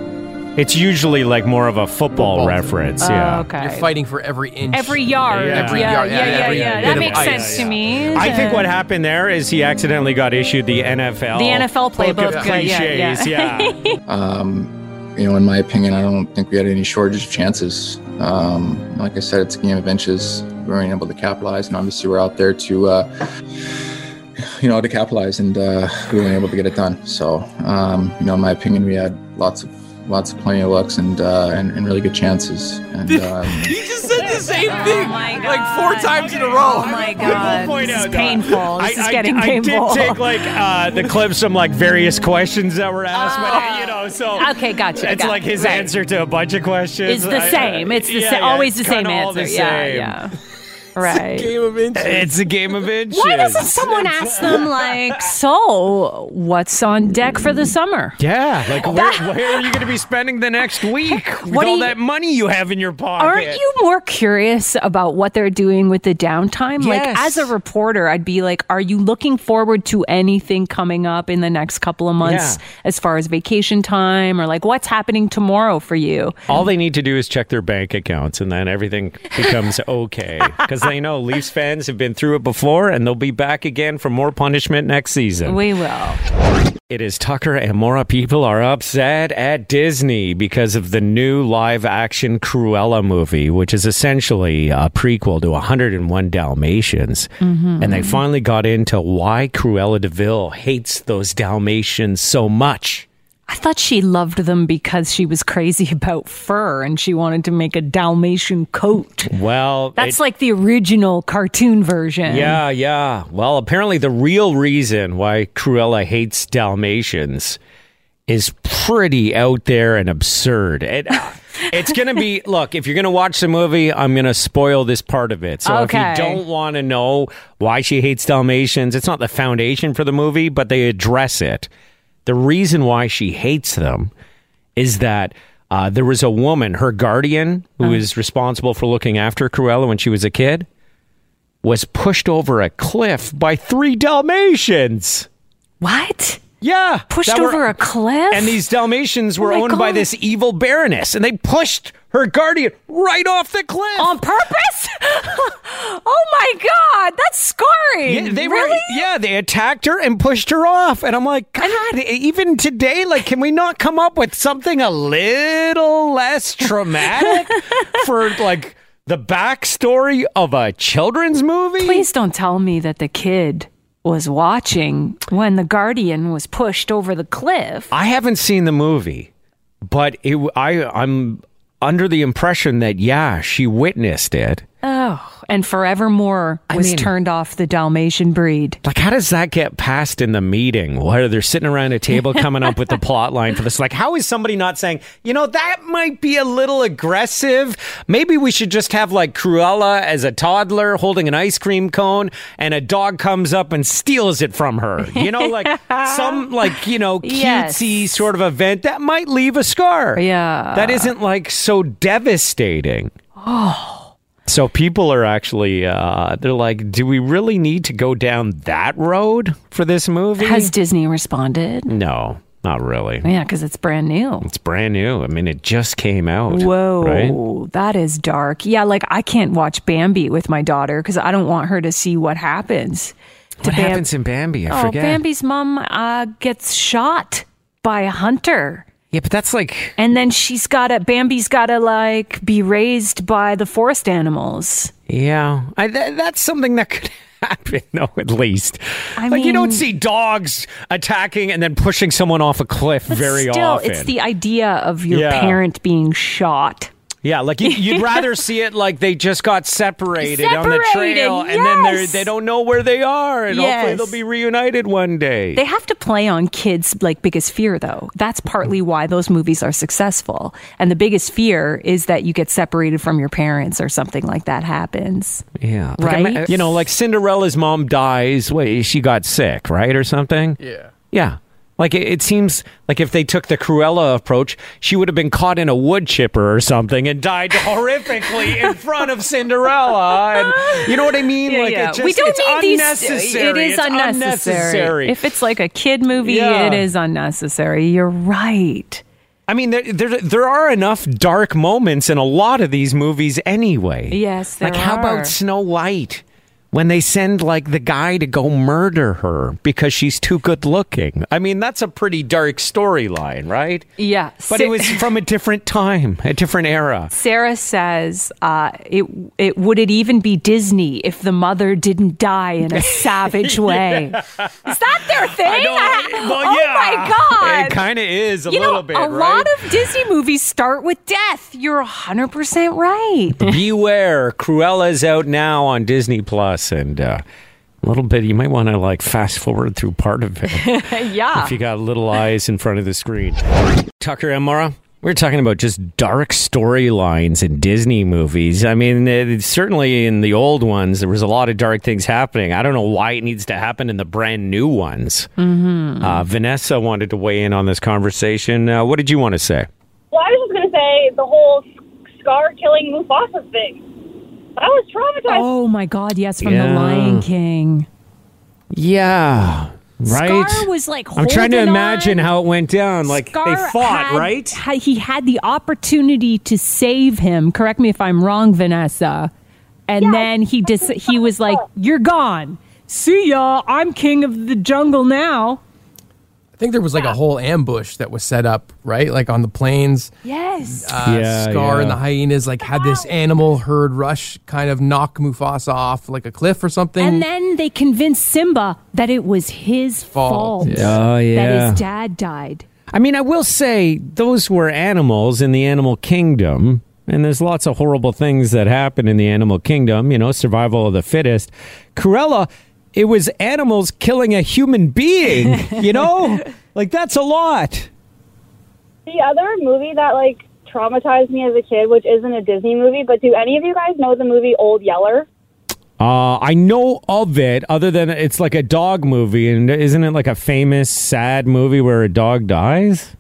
Speaker 1: It's usually like more of a football,
Speaker 3: Football.
Speaker 1: reference.
Speaker 2: Oh,
Speaker 1: yeah.
Speaker 2: okay.
Speaker 3: You're fighting for every inch.
Speaker 2: Every yard.
Speaker 1: Yeah. Every
Speaker 2: yeah,
Speaker 3: yard,
Speaker 2: yeah,
Speaker 3: yeah,
Speaker 2: yeah,
Speaker 3: every
Speaker 2: yeah.
Speaker 3: bit
Speaker 2: That
Speaker 3: of
Speaker 2: makes
Speaker 3: ice.
Speaker 2: sense to me.
Speaker 1: I think what happened there is he accidentally got issued the NFL
Speaker 2: The NFL
Speaker 1: book of
Speaker 2: playbook, uh, yeah,
Speaker 1: cliches.
Speaker 2: yeah.
Speaker 1: yeah. <laughs>
Speaker 7: um, you know, in my opinion, I don't think we had any shortage of chances. Um, like I said, it's a game of inches. We weren't able to capitalize, and obviously we're out there to, uh, you know, to capitalize, and uh, we weren't able to get it done. So, um, you know, in my opinion, we had lots of lots of plenty of looks and uh, and, and really good chances. And <laughs> um,
Speaker 3: You just said the same thing
Speaker 2: Oh
Speaker 3: like four
Speaker 2: God.
Speaker 3: times in a row.
Speaker 2: Oh my god,
Speaker 1: point
Speaker 2: this
Speaker 1: out, though,
Speaker 2: painful. This is
Speaker 1: I,
Speaker 2: getting
Speaker 1: I,
Speaker 2: painful.
Speaker 1: I did take like uh, the clips from like various questions that were asked, but you know, so
Speaker 2: Oh. Okay, gotcha,
Speaker 1: It's
Speaker 2: got
Speaker 1: like
Speaker 2: it.
Speaker 1: his
Speaker 2: Right.
Speaker 1: answer to a bunch of questions.
Speaker 2: It's the
Speaker 1: I-
Speaker 2: same. It's the
Speaker 1: yeah,
Speaker 2: sa-
Speaker 1: yeah,
Speaker 2: always the same
Speaker 1: kinda all
Speaker 2: answer.
Speaker 1: the
Speaker 2: Yeah,
Speaker 1: same.
Speaker 2: yeah. Right.
Speaker 3: Game of inches.
Speaker 1: It's a game of inches.
Speaker 2: Why doesn't someone ask them like, so what's on deck for the summer?
Speaker 1: Yeah, like where, where are you going to be spending the next week <laughs> with
Speaker 2: What
Speaker 1: all
Speaker 2: you-
Speaker 1: that money you have in your pocket?
Speaker 2: Aren't you more curious about what they're doing with the downtime? Like, as a reporter, I'd be like, are you looking forward to anything coming up in the next couple of months
Speaker 1: Yeah.
Speaker 2: as far as vacation time or like what's happening tomorrow for you?
Speaker 1: All they need to do is check their bank accounts, and then everything becomes okay. Because they know Leafs fans have been through it before, and they'll be back again for more punishment next season.
Speaker 2: We will.
Speaker 1: It is Tucker and Maura people are upset at Disney because of the new live action Cruella movie, which is essentially a prequel to 101 Dalmatians. Mm-hmm. And they finally got into why Cruella de Vil hates those Dalmatians so much.
Speaker 2: I thought she loved them because she was crazy <laughs> about fur and she wanted to make a Dalmatian coat.
Speaker 1: Well,
Speaker 2: That's
Speaker 1: it-
Speaker 2: like the original cartoon version.
Speaker 1: Yeah, yeah. Well, apparently the real reason why Cruella hates Dalmatians is pretty out there and absurd. It, uh, <laughs> it's going to be look, if you're going to watch the movie, I'm going to spoil this part of it. So
Speaker 2: Okay.
Speaker 1: if you don't want to know why she hates Dalmatians, it's not the foundation for the movie, but they address it. The reason why she hates them is that uh, there was a woman, her guardian, who was responsible for looking after Cruella when she was a kid, was pushed over a cliff by three Dalmatians.
Speaker 2: What?
Speaker 1: Yeah,
Speaker 2: Pushed
Speaker 1: that were-
Speaker 2: over a cliff?
Speaker 1: and these Dalmatians were
Speaker 2: Oh
Speaker 1: owned by this evil baroness, and they pushed her guardian right off the cliff.
Speaker 2: on purpose? <laughs> oh my god, that's scarring.
Speaker 1: Yeah, they
Speaker 2: really?
Speaker 1: were. Yeah, they attacked her and pushed her off, and I'm like, God, even today, like, can we not come up with something a little less traumatic <laughs> for like the backstory of a children's movie?
Speaker 2: Please don't tell me that the kid was watching when the guardian was pushed over the cliff.
Speaker 1: I haven't seen the movie, but it, I, I'm under the impression that yeah, she witnessed it.
Speaker 2: Oh, and forevermore was
Speaker 1: mean-
Speaker 2: turned off the Dalmatian breed.
Speaker 1: Like, how does that get passed in the meeting? Where they're sitting around a table coming up with the plot line for this? Like, how is somebody not saying, you know, that might be a little aggressive? Maybe we should just have like Cruella as a toddler holding an ice cream cone and a dog comes up and steals it from her. You know, like some, <laughs> like, you know,
Speaker 2: Yes.
Speaker 1: cutesy sort of event that might leave a scar.
Speaker 2: Yeah.
Speaker 1: That isn't like so devastating. Oh. So people are actually uh they're like, do we really need to go down that road for this movie?
Speaker 2: Has Disney responded?
Speaker 1: no, not really.
Speaker 2: Yeah, because it's brand new.
Speaker 1: It's brand new. I mean, it just came out.
Speaker 2: Whoa,
Speaker 1: Right?
Speaker 2: that is dark. Yeah, like I can't watch Bambi with my daughter because I don't want her to see what happens. to
Speaker 1: What
Speaker 2: Bam-
Speaker 1: happens in Bambi? I
Speaker 2: Oh,
Speaker 1: forget.
Speaker 2: Bambi's mom uh, gets shot by a hunter.
Speaker 1: Yeah, but that's like
Speaker 2: And then she's got to, Bambi's got to like be raised by the forest animals.
Speaker 1: yeah. I, th- that's something that could <laughs> happen, though. At least,
Speaker 2: I
Speaker 1: like you don't see dogs attacking and then pushing someone off a cliff
Speaker 2: But
Speaker 1: very
Speaker 2: still,
Speaker 1: often.
Speaker 2: it's the idea of your
Speaker 1: Yeah.
Speaker 2: parent being shot.
Speaker 1: Yeah, like you, you'd rather <laughs> see it like they just got separated, on the
Speaker 2: Separated,
Speaker 1: trail, and then they're they don't know where they are, and hopefully they'll be reunited one day.
Speaker 2: They have to play on kids' like biggest fear though. That's partly why those movies are successful. And the biggest fear is that you get separated from your parents or something like that happens.
Speaker 1: yeah,
Speaker 2: Right?
Speaker 1: ima- you know, like Cinderella's mom dies. Wait, she got sick, right, or something?
Speaker 3: Yeah.
Speaker 1: Yeah. Like it, it seems like if they took the Cruella approach, she would have been caught in a wood chipper or something and died <laughs> horrifically in front of Cinderella. And you know what I mean? like it just,
Speaker 2: we don't need these.
Speaker 1: unnecessary.
Speaker 2: It is unnecessary.
Speaker 1: unnecessary.
Speaker 2: If it's like a kid movie,
Speaker 1: Yeah.
Speaker 2: it is unnecessary. You're right.
Speaker 1: I mean, there, there there are enough dark moments in a lot of these movies anyway.
Speaker 2: Yes,
Speaker 1: like how
Speaker 2: are.
Speaker 1: about Snow White? When they send like the guy to go murder her because she's too good looking. I mean, that's a pretty dark storyline, right?
Speaker 2: Yeah.
Speaker 1: But
Speaker 2: Sa-
Speaker 1: it was from a different time, a different era.
Speaker 2: Sarah says, uh, "It it would it even be Disney if the mother didn't die in a <laughs> savage way? Is that their thing?
Speaker 1: I
Speaker 2: I-
Speaker 1: well,
Speaker 2: oh
Speaker 1: yeah.
Speaker 2: my god!
Speaker 1: It kind of is a
Speaker 2: you
Speaker 1: little
Speaker 2: know,
Speaker 1: bit,
Speaker 2: a
Speaker 1: right?
Speaker 2: lot of Disney movies start with death. You're hundred percent right.
Speaker 1: Beware, Cruella's out now on Disney Plus, and uh, a little bit. You might want to like fast forward through part of it <laughs>
Speaker 2: yeah.
Speaker 1: if you got little eyes in front of the screen. Tucker and Maura, we're talking about just dark storylines in Disney movies. I mean, it, certainly in the old ones, there was a lot of dark things happening. I don't know why it needs to happen in the brand new ones. Mm-hmm. Uh, Vanessa wanted to weigh in on this conversation. Uh, what did you want to say?
Speaker 8: Well, I was just going to say the whole Scar killing Mufasa thing. I was traumatized.
Speaker 2: Oh my god! Yes, from
Speaker 1: Yeah.
Speaker 2: The Lion King.
Speaker 1: Yeah. Right.
Speaker 2: Scar was like.
Speaker 1: I'm trying to
Speaker 2: holding
Speaker 1: imagine
Speaker 2: on.
Speaker 1: how it went down. Like
Speaker 2: Scar
Speaker 1: they fought,
Speaker 2: had-
Speaker 1: right?
Speaker 2: had- he had the opportunity to save him. Correct me if I'm wrong, Vanessa. And then he dis- he was like, "You're gone. See ya. I'm king of the jungle now."
Speaker 3: I think there was like a whole ambush that was set up, right? Like on the plains.
Speaker 2: Yes.
Speaker 3: Uh,
Speaker 1: Yeah,
Speaker 3: Scar and the hyenas like had this animal herd rush, kind of knock Mufasa off like a cliff or something.
Speaker 2: and then they convinced Simba that it was his
Speaker 3: Fault.
Speaker 2: fault.
Speaker 3: Yeah.
Speaker 1: Oh,
Speaker 2: That
Speaker 1: yeah.
Speaker 2: his dad died.
Speaker 1: I mean, I will say those were animals in the animal kingdom. And there's lots of horrible things that happen in the animal kingdom, you know, survival of the fittest. Cruella, it was animals killing a human being, <laughs> you know? like, that's a lot.
Speaker 8: The other movie that like traumatized me as a kid, which isn't a Disney movie, but do any of you guys know the movie Old Yeller?
Speaker 1: Uh, I know of it, other than it's like a dog movie. And isn't it like a famous, sad movie where a dog dies?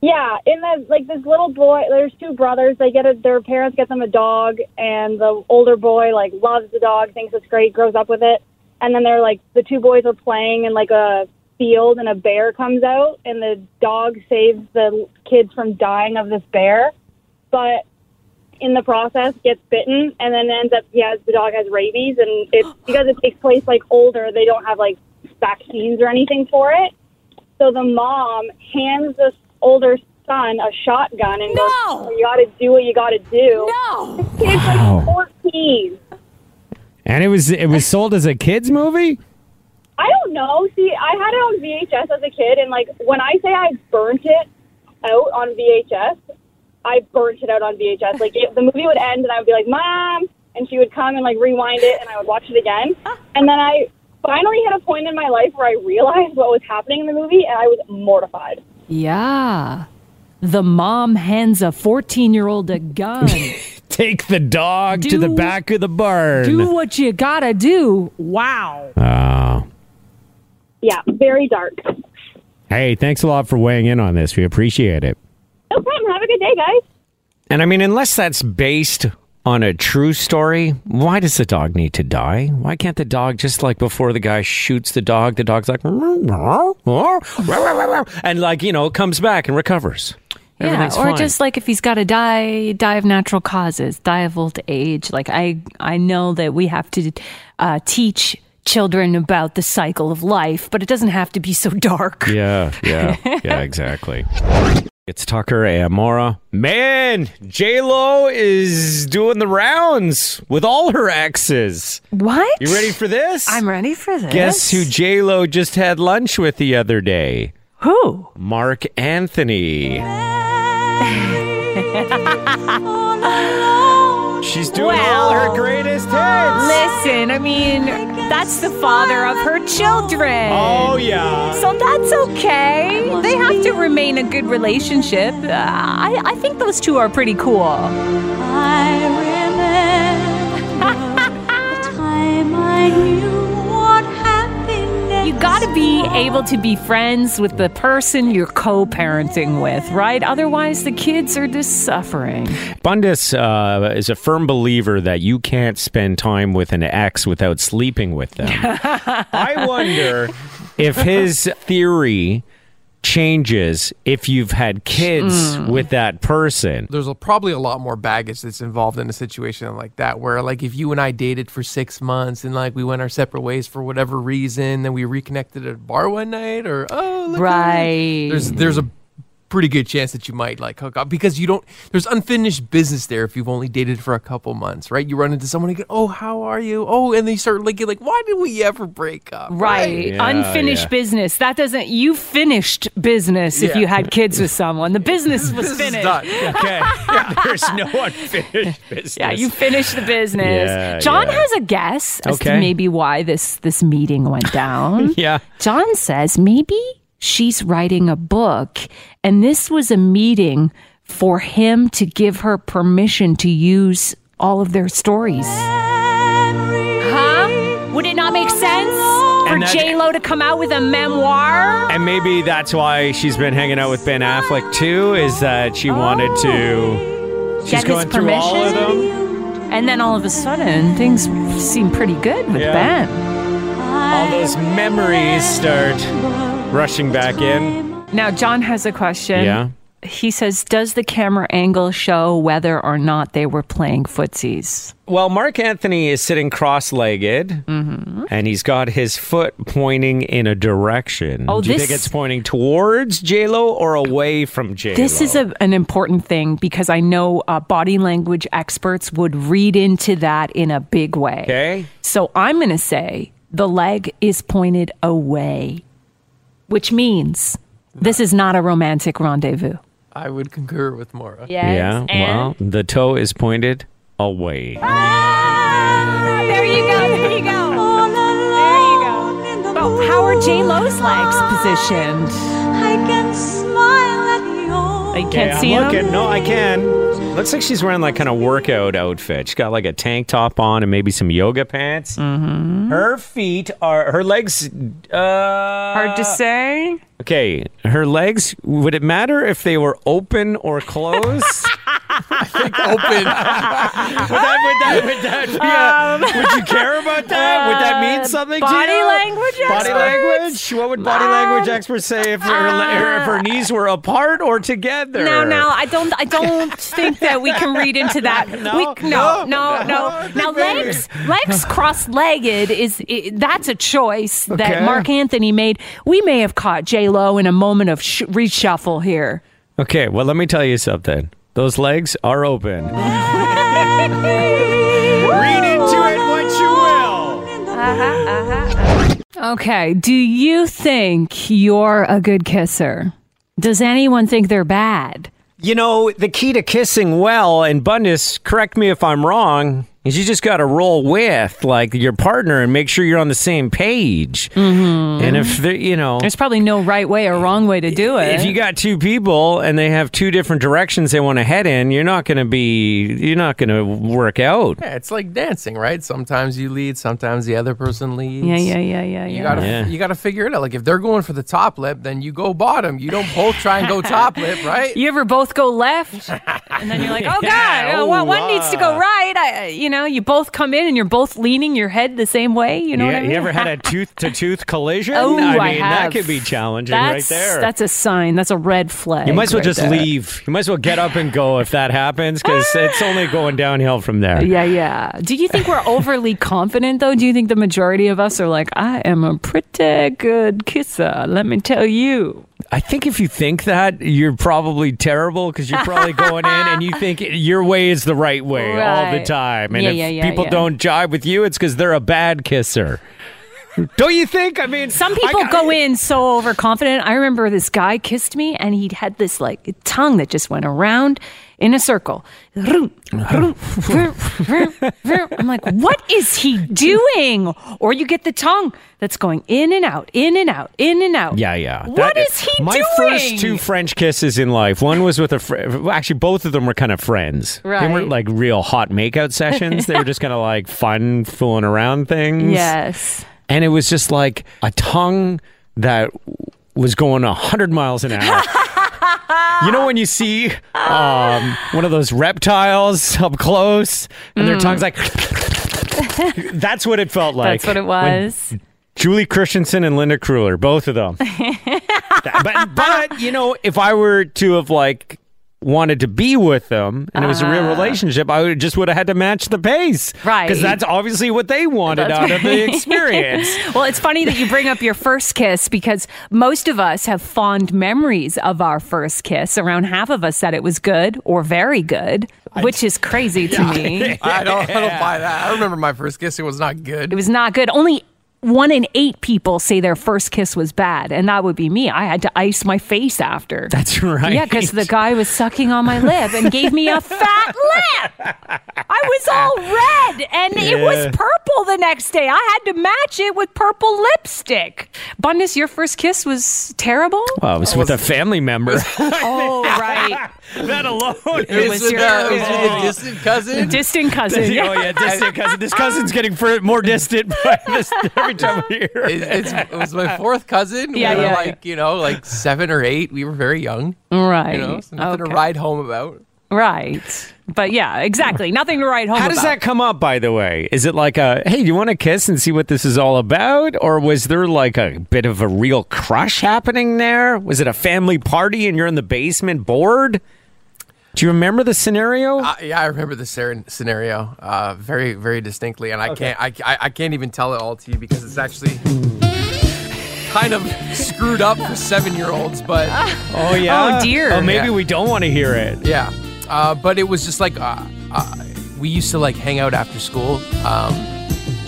Speaker 8: Yeah, in the like this little boy, there's two brothers. They get a, their parents get them a dog, and the older boy like loves the dog, thinks it's great, grows up with it, and then they're like the two boys are playing in like a field, and a bear comes out, and the dog saves the kids from dying of this bear, but in the process gets bitten, and then ends up he has the dog has rabies, and it <gasps> because it takes place like older, they don't have like vaccines or anything for it. So the mom hands the older son a shotgun and
Speaker 2: No!
Speaker 8: goes, "You got to do what you got to do."
Speaker 2: No.
Speaker 8: Kid's
Speaker 1: Wow.
Speaker 8: like fourteen.
Speaker 1: And it was it was sold as a kids movie.
Speaker 8: I don't know. See, I had it on VHS as a kid, and like when I say I burnt it out on VHS, I burnt it out on VHS. Like it, the movie would end, and I would be like, "Mom," and she would come and like rewind it, and I would watch it again. And then I finally hit a point in my life where I realized what was happening in the movie, and I was mortified.
Speaker 2: Yeah. The mom hands a 14 year old a gun. <laughs>
Speaker 1: Take the dog to the back of the barn.
Speaker 2: do what you gotta do. Wow.
Speaker 1: Oh.
Speaker 8: Yeah, very dark.
Speaker 1: Hey, thanks a lot for weighing in on this. We appreciate it.
Speaker 8: No problem. Have a good day, guys.
Speaker 1: And I mean, unless that's based on a true story, why does the dog need to die? Why can't the dog just like before the guy shoots the dog, the dog's like, <laughs> and like, you know, comes back and recovers?
Speaker 2: Yeah,
Speaker 1: Everything's
Speaker 2: or
Speaker 1: fine.
Speaker 2: just like if he's got to die, die of natural causes, die of old age. Like I, I know that we have to uh, teach children about the cycle of life, but it doesn't have to be so dark.
Speaker 1: Yeah, yeah, <laughs> yeah, exactly. It's Tucker and Maura. Man, J Lo is doing the rounds with all her exes.
Speaker 2: What?
Speaker 1: You ready for this?
Speaker 2: I'm ready for this.
Speaker 1: Guess who J Lo just had lunch with the other day?
Speaker 2: Who?
Speaker 1: Marc Anthony. She's doing all her greatest hits.
Speaker 2: Listen, I mean, that's the father of her children.
Speaker 1: Oh yeah.
Speaker 2: So that's okay. They have to remain a good relationship. Uh, I, I think those two are pretty cool. You gotta be able to be friends with the person you're co parenting with, right? Otherwise, the kids are just suffering.
Speaker 1: Bundus uh, is a firm believer that you can't spend time with an ex without sleeping with them. <laughs> I wonder if his theory changes if you've had kids
Speaker 2: Mm.
Speaker 1: with that person.
Speaker 3: There's a, probably a lot more baggage that's involved in a situation like that, where like if you and I dated for six months and like we went our separate ways for whatever reason, then we reconnected at a bar one night, or oh, look
Speaker 2: Right.
Speaker 3: There's there's a pretty good chance that you might like hook up because you don't. There's unfinished business there if you've only dated for a couple months, right? You run into someone and go, oh, how are you? Oh, and they you start looking like, why did we ever break up?
Speaker 2: Right.
Speaker 1: Yeah,
Speaker 2: Unfinished
Speaker 1: yeah.
Speaker 2: business. That doesn't, you finished business if
Speaker 3: Yeah.
Speaker 2: you had kids with someone. The business was <laughs>
Speaker 3: This
Speaker 2: finished.
Speaker 3: done. <laughs>
Speaker 1: Okay. <laughs> There's no unfinished business.
Speaker 2: Yeah, you finished the business.
Speaker 1: Yeah,
Speaker 2: John
Speaker 1: yeah.
Speaker 2: has a guess as
Speaker 1: Okay.
Speaker 2: to maybe why this this meeting went down.
Speaker 1: Yeah.
Speaker 2: John says maybe she's writing a book and this was a meeting for him to give her permission to use all of their stories. Huh? Would it not make sense for
Speaker 1: that-
Speaker 2: J Lo to come out with a memoir?
Speaker 1: And maybe that's why she's been hanging out with Ben Affleck too, is that she wanted to. Oh. She's
Speaker 2: Get his
Speaker 1: going through all of
Speaker 2: permission?
Speaker 1: them.
Speaker 2: And then all of a sudden, things seem pretty good with
Speaker 1: Yeah.
Speaker 2: Ben.
Speaker 1: All those memories start rushing back in.
Speaker 2: Now, John has a question.
Speaker 1: Yeah.
Speaker 2: He says, Does the camera angle show whether or not they were playing footsies?
Speaker 1: Well, Marc Anthony is sitting cross-legged,
Speaker 2: Mm-hmm.
Speaker 1: and he's got his foot pointing in a direction.
Speaker 2: Oh,
Speaker 1: Do you
Speaker 2: this-
Speaker 1: think it's pointing towards J Lo or away from J Lo?
Speaker 2: This is a, an important thing because I know uh, body language experts would read into that in a big way.
Speaker 1: okay.
Speaker 2: So I'm going to say the leg is pointed away, which means this is not a romantic rendezvous.
Speaker 3: I would concur with Maura.
Speaker 2: Yes.
Speaker 1: Yeah.
Speaker 2: and-
Speaker 1: Well, the toe is pointed away.
Speaker 2: Ah, there you go. There you go. There you go. But how are J Lo's legs positioned?
Speaker 4: I can smile at you.
Speaker 2: You can't
Speaker 1: Yeah,
Speaker 2: see
Speaker 1: I'm
Speaker 2: them.
Speaker 1: looking. No, I can. Looks like she's wearing like kind of workout outfit. She's got like a tank top on and maybe some yoga pants. Mm-hmm. Her feet are her legs. Uh,
Speaker 2: Hard to say.
Speaker 1: Okay, her legs. Would it matter if they were open or closed? <laughs>
Speaker 3: I think open. <laughs>
Speaker 1: would that? Would that? Would that? Yeah. would you care about that? Would that mean something to
Speaker 2: Um, Body
Speaker 1: you?
Speaker 2: language
Speaker 1: Body
Speaker 2: experts?
Speaker 1: language. What would body language experts say if her, le- if her knees were apart or together?
Speaker 2: No, no, I don't. I don't think that we can read into <laughs> that.
Speaker 1: No?
Speaker 2: we, no, no, no. Now, legs, legs <sighs> cross-legged is i that's a choice that Marc Anthony made. We may have caught J Lo in a moment of sh- reshuffle here.
Speaker 1: Okay, well, let me tell you something. Those legs are open. <laughs> Read into it what you will. Uh-huh, uh-huh.
Speaker 2: Okay. Do you think you're a good kisser? Does anyone think they're bad?
Speaker 1: You know, the key to kissing well, and Bundus, correct me if I'm wrong, is you just got to roll with like your partner and make sure you're on the same page. Mm-hmm. And if they, you know,
Speaker 2: There's probably no right way or wrong way to do it.
Speaker 1: if you got two people and they have two different directions they want to head in, you're not going to be, you're not going to work out.
Speaker 3: Yeah, it's like dancing, right? Sometimes you lead, sometimes the other person leads.
Speaker 2: yeah, yeah, yeah, yeah,
Speaker 3: You gotta,
Speaker 1: Yeah.
Speaker 3: you gotta figure it out. Like if they're going for the top lip, then you go bottom. You don't both try and go top lip, <laughs> right?
Speaker 2: You ever both go left, and then you're like, "Oh God, <laughs>
Speaker 1: Yeah,
Speaker 2: uh, one, one
Speaker 1: oh,
Speaker 2: needs to go
Speaker 1: uh.
Speaker 2: right." I, you know, you both come in and you're both leaning your head the same way. You know
Speaker 1: you,
Speaker 2: what I mean?
Speaker 1: you ever had a tooth to tooth collision?
Speaker 2: Oh,
Speaker 1: I mean,
Speaker 2: I
Speaker 1: that could be challenging
Speaker 2: that's,
Speaker 1: right there.
Speaker 2: That's a sign. That's a red flag.
Speaker 1: You might as well
Speaker 2: right
Speaker 1: just
Speaker 2: there.
Speaker 1: leave. You might as well get up and go if that happens because ah. it's only going downhill from there.
Speaker 2: Yeah, yeah. Do you think we're <laughs> overly confident though? Do you think the majority of us are like, "I am a pretty good kisser"? Let me tell you.
Speaker 1: I think if you think that, you're probably terrible because you're probably going in and you think your way is the right way all the time. And
Speaker 2: Yeah,
Speaker 1: if
Speaker 2: yeah, yeah,
Speaker 1: people
Speaker 2: yeah.
Speaker 1: don't jive with you, it's because they're a bad kisser. <laughs> Don't you think? I mean,
Speaker 2: Some people
Speaker 1: got-
Speaker 2: go in so overconfident. I remember this guy kissed me and he had this like tongue that just went around in a circle. I'm like, what is he doing? Or you get the tongue that's going in and out, in and out, in and out.
Speaker 1: Yeah, yeah.
Speaker 2: What is he
Speaker 1: my
Speaker 2: doing?
Speaker 1: first two French kisses in life. One was with a friend. Actually, both of them were kind of friends.
Speaker 2: Right.
Speaker 1: They weren't like real hot makeout <laughs> sessions. they were just kind of like fun, fooling around things.
Speaker 2: Yes.
Speaker 1: and it was just like a tongue that was going 100 miles an hour. <laughs> you know when you see um, one of those reptiles up close and their tongue's like that's what it felt like
Speaker 2: Mm. That's what it
Speaker 1: when
Speaker 2: was.
Speaker 1: Julie Christensen and Linda Kruller, both of them. <laughs> but but you know, if I were to have like wanted to be with them and it was a real ah. relationship, I would just would have had to match the pace.
Speaker 2: Right.
Speaker 1: Because that's obviously what they wanted
Speaker 2: That's
Speaker 1: out of the <laughs> experience.
Speaker 2: well, it's funny that you bring up your first kiss because most of us have fond memories of our first kiss. Around half of us said it was good or very good, which is crazy to <laughs> me.
Speaker 3: I don't, I don't <laughs> buy that. I remember my first kiss. It was not good.
Speaker 2: It was not good. Only one in eight people say their first kiss was bad, and that would be me. I had to ice my face after.
Speaker 1: That's right.
Speaker 2: Yeah, because the guy was sucking on my lip and gave me a fat lip. I was all red and it was purple the next day. I had to match it with purple lipstick. Bundus, your first kiss was terrible?
Speaker 1: Well, it was with a family member. <laughs>
Speaker 2: oh, right.
Speaker 1: That alone. <laughs>
Speaker 3: It
Speaker 2: was
Speaker 3: was, with,
Speaker 2: your-
Speaker 3: uh, it was with a distant cousin.
Speaker 2: Distant cousin. <laughs>
Speaker 1: oh yeah, distant cousin. This cousin's getting more distant <laughs> by this, every time we hear
Speaker 3: It, it's, it was my fourth cousin.
Speaker 2: Yeah,
Speaker 3: we were
Speaker 2: yeah,
Speaker 3: like, you know, like seven or eight. We were very young.
Speaker 2: Right.
Speaker 3: You know, so nothing
Speaker 2: Okay.
Speaker 3: to ride home about.
Speaker 2: Right. But yeah, exactly. Nothing to write home
Speaker 1: How does
Speaker 2: about.
Speaker 1: that come up, by the way? Is it like a, hey, do you want to kiss and see what this is all about? Or was there like a bit of a real crush happening there? Was it a family party and you're in the basement bored? Do you remember the scenario?
Speaker 3: Uh, yeah, I remember the ser- scenario uh, very, very distinctly, and I can't, I, I, I can't even tell it all to you because it's actually kind of screwed up for seven-year-olds. But
Speaker 1: oh, yeah.
Speaker 2: Oh, dear.
Speaker 1: Oh, maybe
Speaker 3: Yeah.
Speaker 1: we don't want to hear it.
Speaker 3: yeah, uh, but it was just like uh, uh, we used to like hang out after school, um,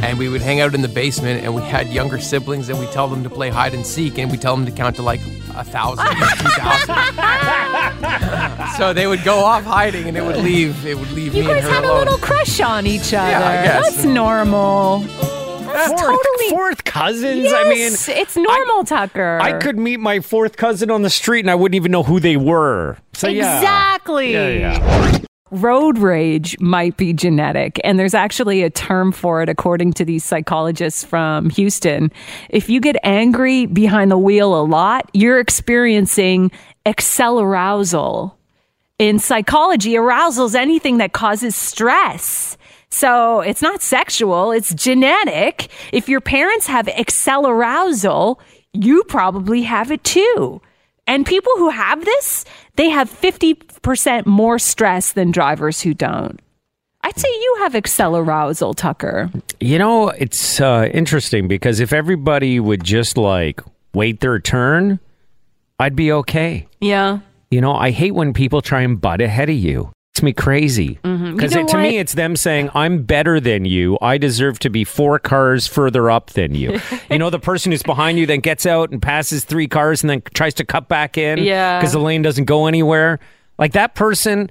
Speaker 3: and we would hang out in the basement, and we had younger siblings, and we tell them to play hide and seek, and we tell them to count to like a thousand, two thousand. <laughs> so they would go off hiding, and it would leave, it would leave
Speaker 2: You
Speaker 3: me and
Speaker 2: guys
Speaker 3: her
Speaker 2: had a little crush on each other.
Speaker 3: I guess.
Speaker 2: That's normal. That's
Speaker 1: Fourth,
Speaker 2: totally.
Speaker 1: fourth cousins?
Speaker 2: Yes,
Speaker 1: I mean,
Speaker 2: it's normal, Tucker.
Speaker 1: I could meet my fourth cousin on the street and I wouldn't even know who they were. So, yeah.
Speaker 2: Exactly.
Speaker 1: Yeah, yeah.
Speaker 2: Road rage might be genetic, and there's actually a term for it, according to these psychologists from Houston. If you get angry behind the wheel a lot, you're experiencing accelerousal. In psychology, arousal is anything that causes stress. So it's not sexual, it's genetic. If your parents have accelerousal, you probably have it too. And people who have this, they have 50% more stress than drivers who don't. I'd say you have accelerousal, Tucker.
Speaker 1: You know, it's uh, interesting because if everybody would just like wait their turn, I'd be okay.
Speaker 2: Yeah.
Speaker 1: You know, I hate when people try and butt ahead of you. It's me crazy. Because
Speaker 2: You know
Speaker 1: to
Speaker 2: what?
Speaker 1: me, it's them saying, I'm better than you. I deserve to be four cars further up than you. <laughs> you know, the person who's behind you then gets out and passes three cars and then tries to cut back in
Speaker 2: Yeah.
Speaker 1: because the lane doesn't go anywhere. Like that person,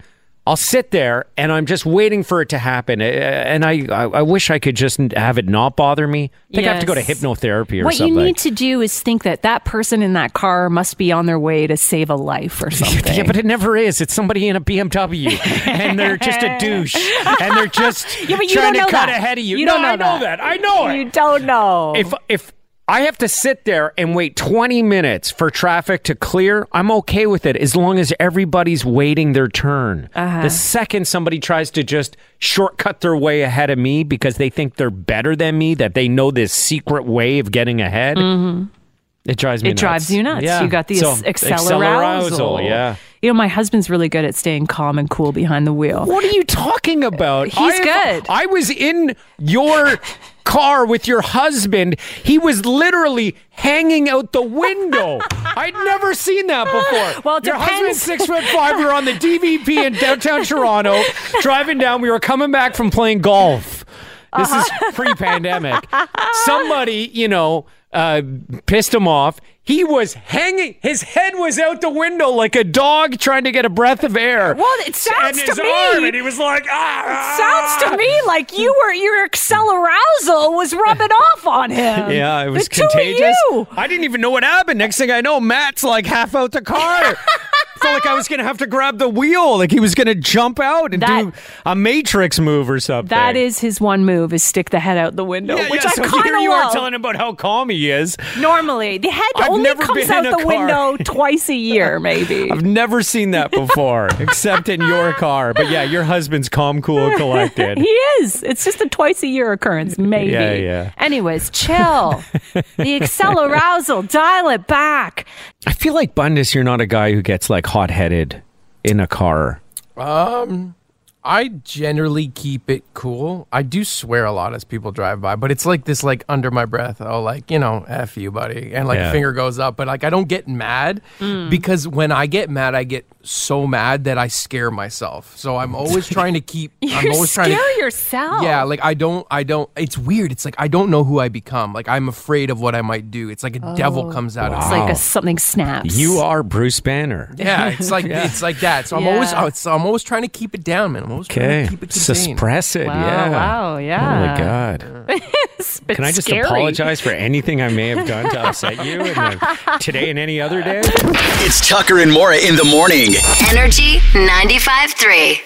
Speaker 1: I'll sit there and I'm just waiting for it to happen. Uh, And I, I, wish I could just have it not bother me. I think I have to go to hypnotherapy or
Speaker 2: What
Speaker 1: something.
Speaker 2: you need to do is think that that person in that car must be on their way to save a life or something. <laughs>
Speaker 1: Yeah, but it never is. It's somebody in a BMW, and they're just a douche, and they're just <laughs>
Speaker 2: Yeah, but you
Speaker 1: trying
Speaker 2: don't
Speaker 1: to cut
Speaker 2: that.
Speaker 1: ahead of you.
Speaker 2: You
Speaker 1: no,
Speaker 2: don't know
Speaker 1: I know
Speaker 2: that.
Speaker 1: that. I know it.
Speaker 2: you don't know.
Speaker 1: if if I have to sit there and wait 20 minutes for traffic to clear, I'm okay with it as long as everybody's waiting their turn.
Speaker 2: Uh-huh.
Speaker 1: The second somebody tries to just shortcut their way ahead of me because they think they're better than me, that they know this secret way of getting ahead, it drives me
Speaker 2: Mm-hmm. it
Speaker 1: nuts.
Speaker 2: drives you nuts.
Speaker 1: Yeah.
Speaker 2: You got the
Speaker 1: So,
Speaker 2: accelerousal.
Speaker 1: accelerousal, Yeah.
Speaker 2: You know, my husband's really good at staying calm and cool behind the wheel.
Speaker 1: What are you talking about?
Speaker 2: He's
Speaker 1: I-
Speaker 2: good.
Speaker 1: I was in your <laughs> car with your husband. He was literally hanging out the window. <laughs> I'd never seen that before.
Speaker 2: Well,
Speaker 1: your
Speaker 2: depends.
Speaker 1: husband's six foot five. <laughs> We were on the DVP in downtown Toronto, driving down. We were coming back from playing golf. This is uh-huh. pre-pandemic. <laughs> Somebody, you know, uh, pissed him off. He was hanging. His head was out the window like a dog trying to get a breath of air.
Speaker 2: Well, it sounds
Speaker 1: and
Speaker 2: to me-
Speaker 1: arm, and he was like, ah.
Speaker 2: Sounds to me like you were your accelerousal was rubbing off on him. <laughs>
Speaker 1: Yeah, it was
Speaker 2: the
Speaker 1: contagious. I didn't even know what happened. Next thing I know, Matt's like half out the car. <laughs> Felt like I was going to have to grab the wheel, like he was going to jump out and
Speaker 2: That-
Speaker 1: do a Matrix move or something.
Speaker 2: That is his one move: is stick the head out the window,
Speaker 1: yeah,
Speaker 2: which
Speaker 1: yeah,
Speaker 2: I
Speaker 1: so
Speaker 2: kind
Speaker 1: here
Speaker 2: of
Speaker 1: you are
Speaker 2: love.
Speaker 1: telling him about how calm he is.
Speaker 2: Normally, the head
Speaker 1: I've
Speaker 2: only
Speaker 1: never
Speaker 2: comes
Speaker 1: been
Speaker 2: out
Speaker 1: in a
Speaker 2: the
Speaker 1: car.
Speaker 2: window <laughs> twice a year, maybe.
Speaker 1: I've never seen that before, except in your car. But yeah, your husband's calm, cool, and <laughs> collected.
Speaker 2: He is. It's just a twice a year occurrence, maybe.
Speaker 1: Yeah, yeah.
Speaker 2: Anyways, chill. <laughs> the accelerousal, dial it back.
Speaker 1: I feel like Bundus, you're not a guy who gets like hot headed in a car.
Speaker 3: Um, I generally keep it cool. I do swear a lot as people drive by, but it's like this, like under my breath. Oh, like you know, f you, buddy, and like
Speaker 1: Yeah.
Speaker 3: finger goes up. But like I don't get mad mm. because when I get mad, I get so mad that I scare myself. So I'm always trying to keep. <laughs> I'm
Speaker 2: You
Speaker 3: always trying to.
Speaker 2: scare yourself.
Speaker 3: Yeah, like I don't, I don't. It's weird. It's like I don't know who I become. Like I'm afraid of what I might do. It's like a devil oh. comes out of
Speaker 2: It's like a something snaps.
Speaker 1: You are Bruce Banner.
Speaker 3: Yeah, it's like <laughs> it's like that. So I'm always,
Speaker 2: Yeah.
Speaker 3: Uh, oh, it's, I'm always trying to keep it down, man. I'm always trying
Speaker 1: Okay.
Speaker 3: to keep it contained.
Speaker 1: Suppress it.
Speaker 2: Wow,
Speaker 1: yeah.
Speaker 2: wow, yeah.
Speaker 1: Oh my God. <laughs>
Speaker 2: It's
Speaker 1: Can I just
Speaker 2: scary.
Speaker 1: apologize for anything I may have done to upset you and then <laughs> today and any other day?
Speaker 9: It's Tucker and Maura in the morning.
Speaker 10: Energy 95.3.